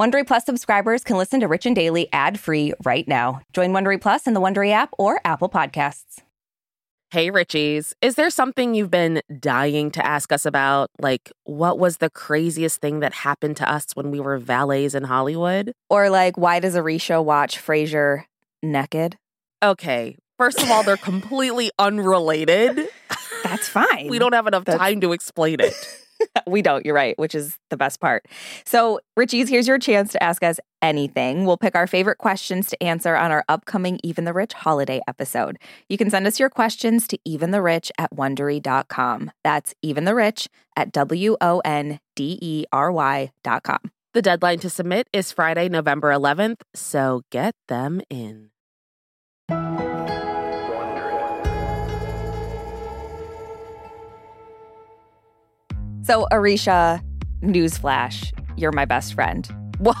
Wondery Plus subscribers can listen to Rich and Daily ad-free right now. Join Wondery Plus in the Wondery app or Apple Podcasts. Hey, Richies. Is there something you've been dying to ask us about? Like, what was the craziest thing that happened to us when we were valets in Hollywood? Or like, why does Aricia watch Frasier naked? Okay, first of all, they're completely unrelated. That's fine. We don't have enough That's- time to explain it. we don't, you're right, which is the best part. So, Richies, here's your chance to ask us anything. We'll pick our favorite questions to answer on our upcoming Even the Rich holiday episode. You can send us your questions to eventherich at wondery.com. That's even the rich at W O N D E R Y dot com. The deadline to submit is Friday, November 11th, so get them in. So, Aricia, newsflash, you're my best friend. Whoa.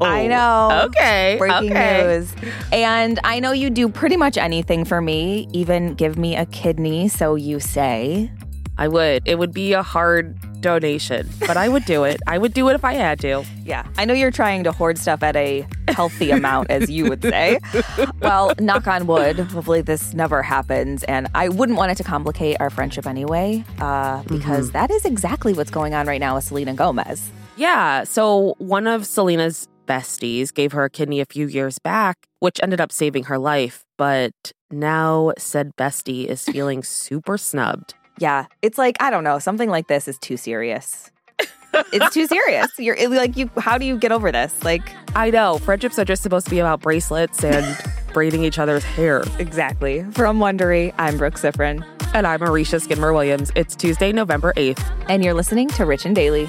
I oh, know. Okay. Breaking okay. news. And I know you do pretty much anything for me, even give me a kidney, so you say. I would. It would be a hard donation, but I would do it. I would do it if I had to. Yeah. I know you're trying to hoard stuff at a healthy amount, as you would say. Well, knock on wood. Hopefully, this never happens. And I wouldn't want it to complicate our friendship anyway, uh, because that is exactly what's going on right now with Selena Gomez. Yeah. So one of Selena's besties gave her a kidney a few years back, which ended up saving her life. But now said bestie is feeling super snubbed. Yeah. It's like, I don't know, something like this is too serious. it's too serious. You're it- like, you. How do you get over this? Like, I know. Friendships are just supposed to be about bracelets and braiding each other's hair. exactly. From Wondery, I'm Brooke Siffrinn. And I'm Aricia Skidmore Williams. It's Tuesday, November 8th. and you're listening to Rich and Daily.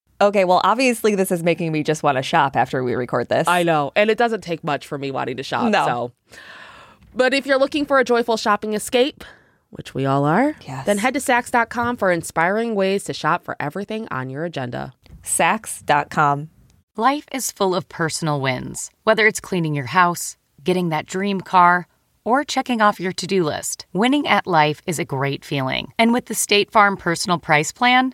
Okay, well, obviously, this is making me just want to shop after we record this. I know, and it doesn't take much for me wanting to shop. No. So, but if you're looking for a joyful shopping escape, which we all are, Yes. then head to Saks.com for inspiring ways to shop for everything on your agenda. Saks.com. Life is full of personal wins, whether it's cleaning your house, getting that dream car, or checking off your to do list. Winning at life is a great feeling. And with the State Farm Personal Price Plan,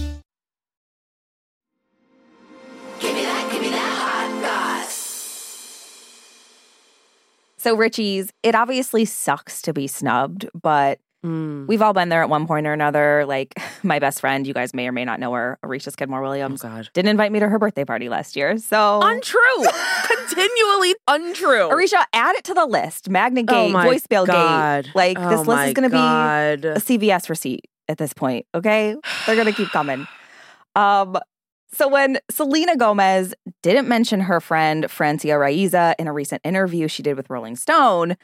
So, Richie's, it obviously sucks to be snubbed, but Mm. we've all been there at one point or another. Like my best friend, you guys may or may not know her, Aricia Skidmore Oh, Williams, God. didn't invite me to her birthday party last year. So, Untrue. Continually untrue. Aricia, add it to the list. Magna Oh Gate, my voicemail gate. Like Oh this list is going to be a CVS receipt at this point. Okay, they're going to keep coming. Um, so when Selena Gomez didn't mention her friend Francia Raisa in a recent interview she did with Rolling Stone,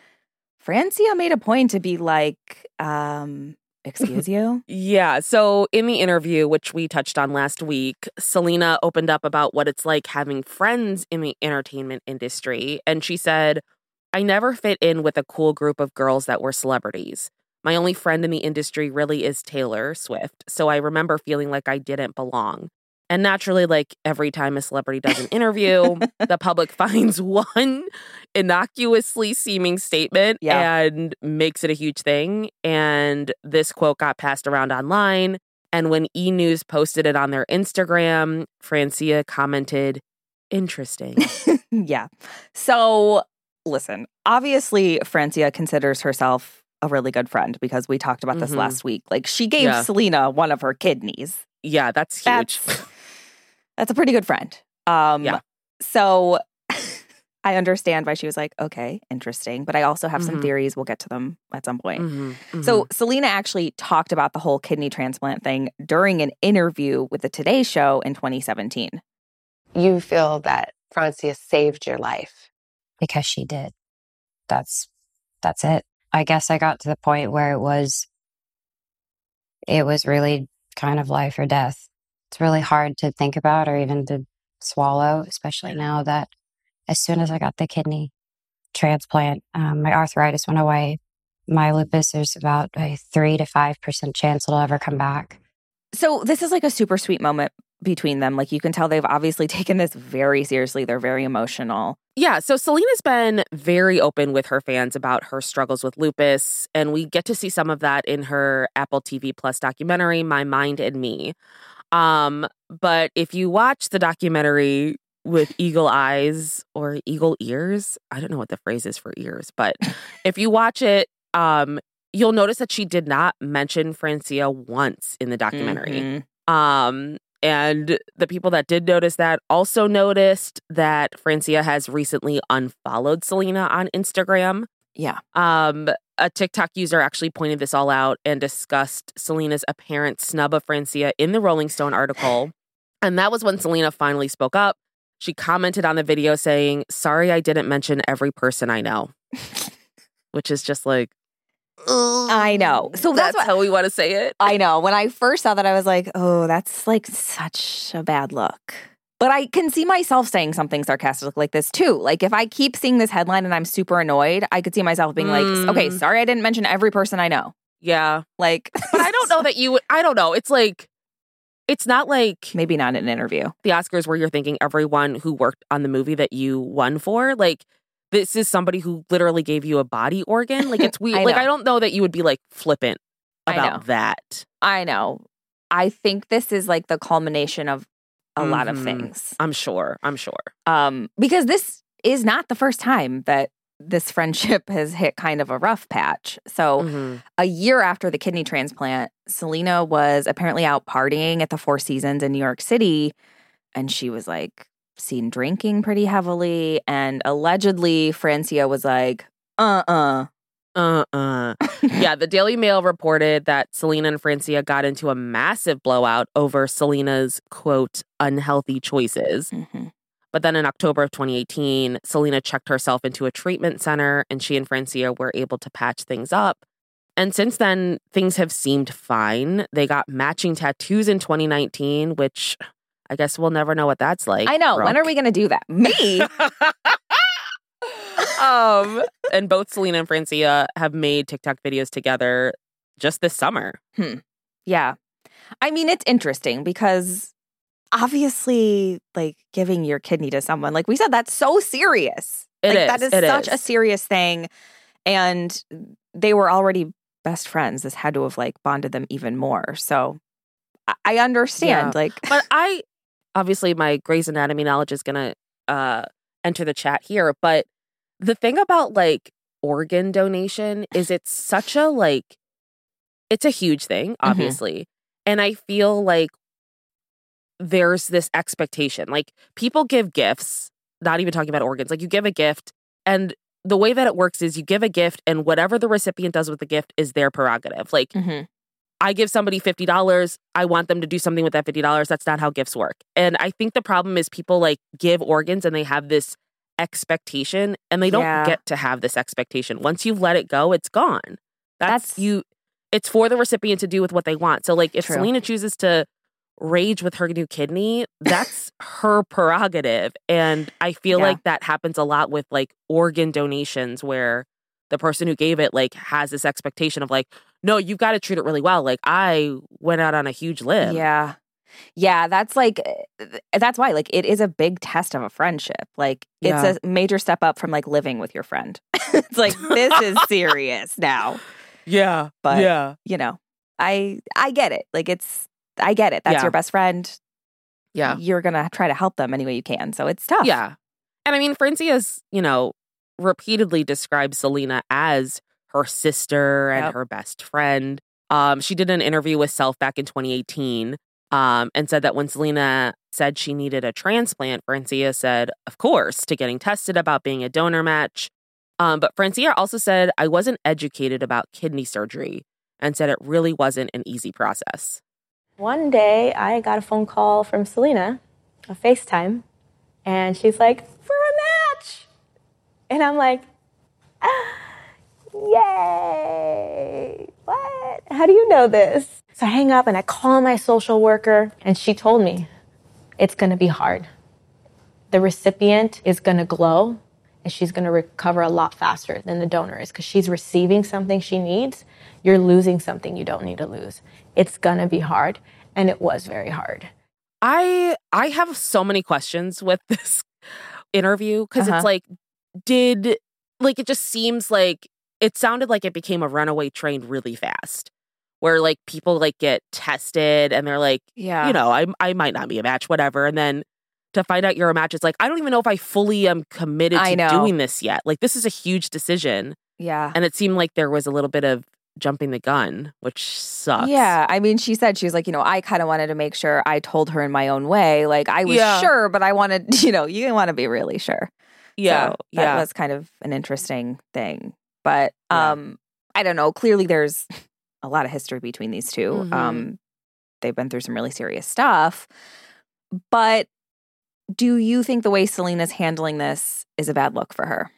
Francia made a point to be like, um, "Excuse you." Yeah. So in the interview, which we touched on last week, Selena opened up about what it's like having friends in the entertainment industry. And she said, I never fit in with a cool group of girls that were celebrities. My only friend in the industry really is Taylor Swift, so I remember feeling like I didn't belong. And naturally, like every time a celebrity does an interview, the public finds one innocuously seeming statement Yeah. and makes it a huge thing. And this quote got passed around online. And when E News posted it on their Instagram, Francia commented, Interesting. yeah. So, listen, obviously, Francia considers herself a really good friend because we talked about this Mhm. last week. Like, she gave Yeah. Selena one of her kidneys. yeah, that's huge. That's, that's a pretty good friend. Um, Yeah. So, I understand why she was like, okay, interesting. But I also have some Mhm. theories. We'll get to them at some point. Mhm, So Selena actually talked about the whole kidney transplant thing during an interview with the Today Show in 2017. You feel that Francia saved your life. because she did. That's that's it. I guess I got to the point where it was it was really kind of life or death. It's really hard to think about or even to swallow, especially now that as soon as I got the kidney transplant, um, my arthritis went away. My lupus, there's about a three to five percent chance it'll ever come back. So this is like a super sweet moment between them. Like you can tell they've obviously taken this very seriously. They're very emotional. Yeah, so Selena's been very open with her fans about her struggles with lupus, and we get to see some of that in her Apple TV Plus documentary, My Mind and Me. Um, but if you watch the documentary with eagle eyes or eagle ears, I don't know what the phrase is for ears, but if you watch it, um, you'll notice that she did not mention Francia once in the documentary. Mhm. Um, and the people that did notice that also noticed that Francia has recently unfollowed Selena on Instagram. Yeah. Um, a TikTok user actually pointed this all out and discussed Selena's apparent snub of Francia in the Rolling Stone article. And that was when Selena finally spoke up. She commented on the video saying, Sorry, I didn't mention every person I know, which is just like, I know. So that's that's what- how we want to say it. I know. When I first saw that, I was like, oh, that's like such a bad look. But I can see myself saying something sarcastic like this too. Like if I keep seeing this headline and I'm super annoyed, I could see myself being like, okay, Mm. sorry I didn't mention every person I know. Yeah. Like, But I don't know that you would, I don't know. It's like, it's not like maybe not in an interview. the Oscars where you're thinking everyone who worked on the movie that you won for. Like, this is somebody who literally gave you a body organ. Like, it's weird. I like. I don't know that you would be like flippant I about that. I know. I think this is like the culmination of a lot of Mhm. things. I'm sure. I'm sure. Um, because this is not the first time that this friendship has hit kind of a rough patch. So Mhm. a year after the kidney transplant, Selena was apparently out partying at the Four Seasons in New York City. And she was like seen drinking pretty heavily. And allegedly, Francia was like, uh uh Uh uh. yeah, the Daily Mail reported that Selena and Francia got into a massive blowout over Selena's quote, unhealthy choices. Mhm. But then in October of 2018, Selena checked herself into a treatment center and she and Francia were able to patch things up. And since then, things have seemed fine. They got matching tattoos in 2019, which I guess we'll never know what that's like. I know. When are we going to do that? Me? um, and both Selena and Francia have made TikTok videos together just this summer. Yeah. I mean, it's interesting because obviously, like giving your kidney to someone, like we said, that's so serious. It like, is, That is it such a serious thing. And they were already best friends. This had to have like bonded them even more. So I, understand. Yeah. Like, But I obviously my Grey's Anatomy knowledge is gonna uh enter the chat here. But the thing about like organ donation is it's such a like it's a huge thing, obviously. And I feel like there's this expectation. Like people give gifts, not even talking about organs, like you give a gift and the way that it works is you give a gift and whatever the recipient does with the gift is their prerogative. Like Mhm. I give somebody $50, I want them to do something with that $50. That's not how gifts work. And I think the problem is people like give organs and they have this expectation and they don't Yeah. get to have this expectation. Once you've let it go, it's gone. That's, That's- you it's for the recipient to do with what they want. So like if True. Selena chooses to rage with her new kidney, that's her prerogative. And I feel Yeah. like that happens a lot with like organ donations where the person who gave it like has this expectation of like, no, you've got to treat it really well. Like I went out on a huge limb. Yeah. Yeah, that's like that's why like it is a big test of a friendship. Like Yeah. it's a major step up from like living with your friend. it's like this is serious now. Yeah. But- yeah. You know. I I get it. Like it's I get it. That's Yeah. your best friend. Yeah. You're going to try to help them any way you can. So it's tough. Yeah. And I mean, Francia's, you know, repeatedly described Selena as her sister and Yep. her best friend. Um, she did an interview with Self back in 2018 um, and said that when Selena said she needed a transplant, Francia said, of course, to getting tested about being a donor match. Um, but Francia also said, I wasn't educated about kidney surgery and said it really wasn't an easy process. One day I got a phone call from Selena, a FaceTime, and she's like, for a match. And I'm like, ah, yay. What? How do you know this? So I hang up and I call my social worker, and she told me it's gonna be hard. The recipient is gonna glow and she's gonna recover a lot faster than the donor is because she's receiving something she needs. You're losing something you don't need to lose. It's gonna be hard, and it was very hard. I I have so many questions with this interview because Uh-huh. it's like, did like it just seems like it sounded like it became a runaway train really fast, where like people like get tested and they're like, Yeah. you know, I I might not be a match, whatever, and then to find out you're a match, it's like I don't even know if I fully am committed I to know. doing this yet. Like this is a huge decision, yeah. and it seemed like there was a little bit of jumping the gun, which sucks. Yeah, I mean, she said she was like, you know, I kind of wanted to make sure I told her in my own way. Like, I was Yeah. sure, but I wanted, you know, you want to be really sure. yeah, So that yeah. was kind of an interesting thing. But Yeah. um, I don't know. Clearly, there's a lot of history between these 2 Mhm. Um, they've been through some really serious stuff. But do you think the way Selena's handling this is a bad look for her?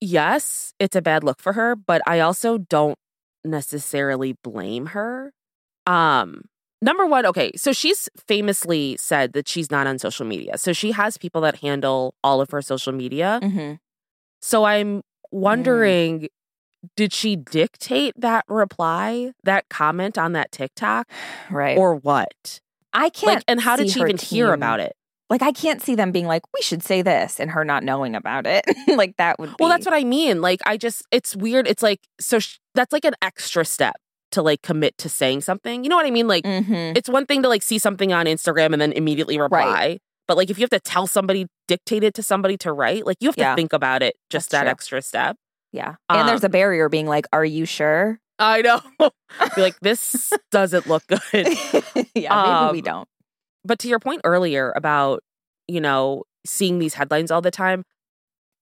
yes, it's a bad look for her, but I also don't necessarily blame her. Um, number one, okay, so she's famously said that she's not on social media. So she has people that handle all of her social media. Mm-hmm. So I'm wondering did she dictate that reply, that comment on that TikTok, Right. or what? I can't. Like, and how did she even hear about it? Like, I can't see them being like, we should say this and her not knowing about it. like, that would be. Well, that's what I mean. Like, I just, it's weird. It's like, so sh- that's like an extra step to like commit to saying something. You know what I mean? Like, mm-hmm. it's one thing to like see something on Instagram and then immediately reply. But like, if you have to tell somebody, dictate it to somebody to write, like, you have to think about it just That's that true. extra step. Yeah. And there's a Um, barrier being like, are you sure? I know. Be like, this doesn't look good. yeah, maybe we Um, don't. But to your point earlier about, you know, seeing these headlines all the time,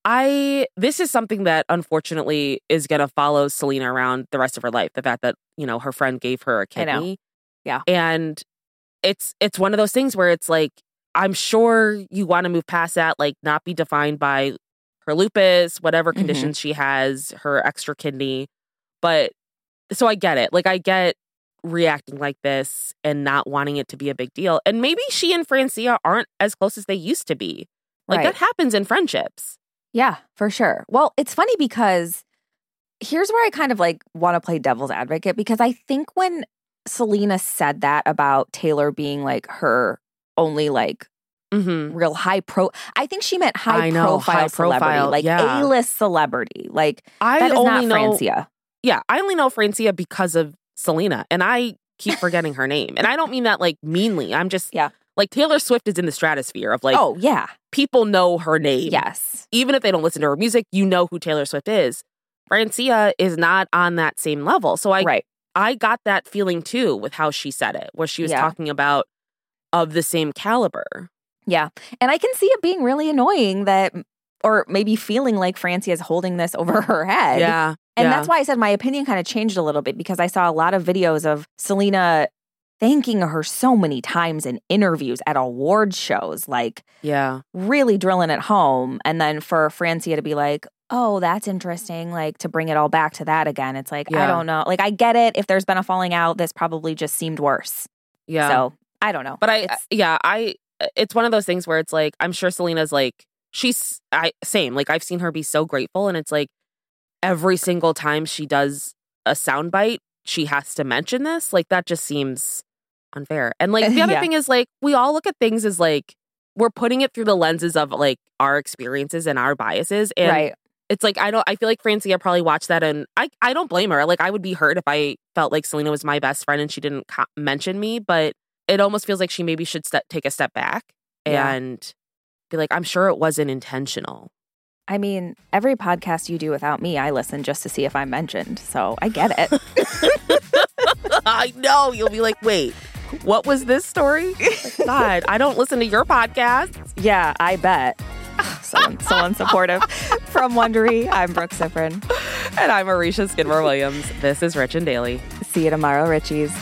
I this is something that unfortunately is going to follow Selena around the rest of her life. The fact that, you know, her friend gave her a kidney. Yeah. And it's it's one of those things where it's like I'm sure you want to move past that like not be defined by her lupus, whatever Mhm. conditions she has, her extra kidney. But so I get it. Like I get reacting like this and not wanting it to be a big deal. And maybe she and Francia aren't as close as they used to be. Like Right. that happens in friendships. Yeah, for sure. Well, it's funny because here's where I kind of like want to play devil's advocate because I think when Selena said that about Taylor being like her only like Mm-hmm. real high pro I think she meant high know, profile high celebrity, profile, like yeah. A-list celebrity. Like I that is only not know Francia. Yeah, I only know Francia because of Selena, and I keep forgetting her name. And I don't mean that like meanly. I'm just Yeah. like Taylor Swift is in the stratosphere of like oh, yeah. people know her name. Yes. even if they don't listen to her music, you know who Taylor Swift is. Francia is not on that same level. So I right. I got that feeling too with how she said it, where she was Yeah. talking about of the same caliber. Yeah. And I can see it being really annoying that or maybe feeling like Francia is holding this over her head. Yeah. And yeah. that's why I said my opinion kind of changed a little bit because I saw a lot of videos of Selena thanking her so many times in interviews at award shows, like Yeah. really drilling it home. And then for Francia to be like, oh, that's interesting, like to bring it all back to that again. It's like, I don't know. Like, I get it. If there's been a falling out, this probably just seemed worse. Yeah. So I don't know. But I, It's- yeah, I, Uh, it's one of those things where it's like, I'm sure Selena's like, she's, I, same. Like, I've seen her be so grateful. And it's like, every single time she does a soundbite, she has to mention this. Like, that just seems unfair. And like, the other Yeah. thing is like, we all look at things as like, we're putting it through the lenses of like our experiences and our biases. And right. it's like I don't I feel like Francia probably watched that and I I don't blame her. Like I would be hurt if I felt like Selena was my best friend and she didn't co- mention me, but it almost feels like she maybe should step, take a step back Yeah. and be like I'm sure it wasn't intentional. I mean, every podcast you do without me, I listen just to see if I'm mentioned. So I get it. I know you'll be like, "Wait, what was this story?" God, I don't listen to your podcast. yeah, I bet. So, so unsupportive. From Wondery, I'm Brooke Siffrinn. And I'm Aricia Skidmore Williams. This is Rich and Daily. See you tomorrow, Richies.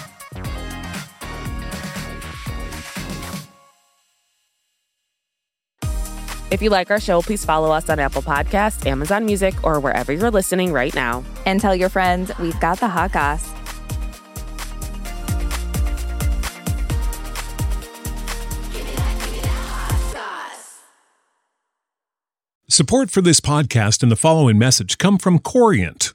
If you like our show, please follow us on Apple Podcasts, Amazon Music, or wherever you're listening right now. And tell your friends we've got the hot goss. Support for this podcast and the following message come from Corient.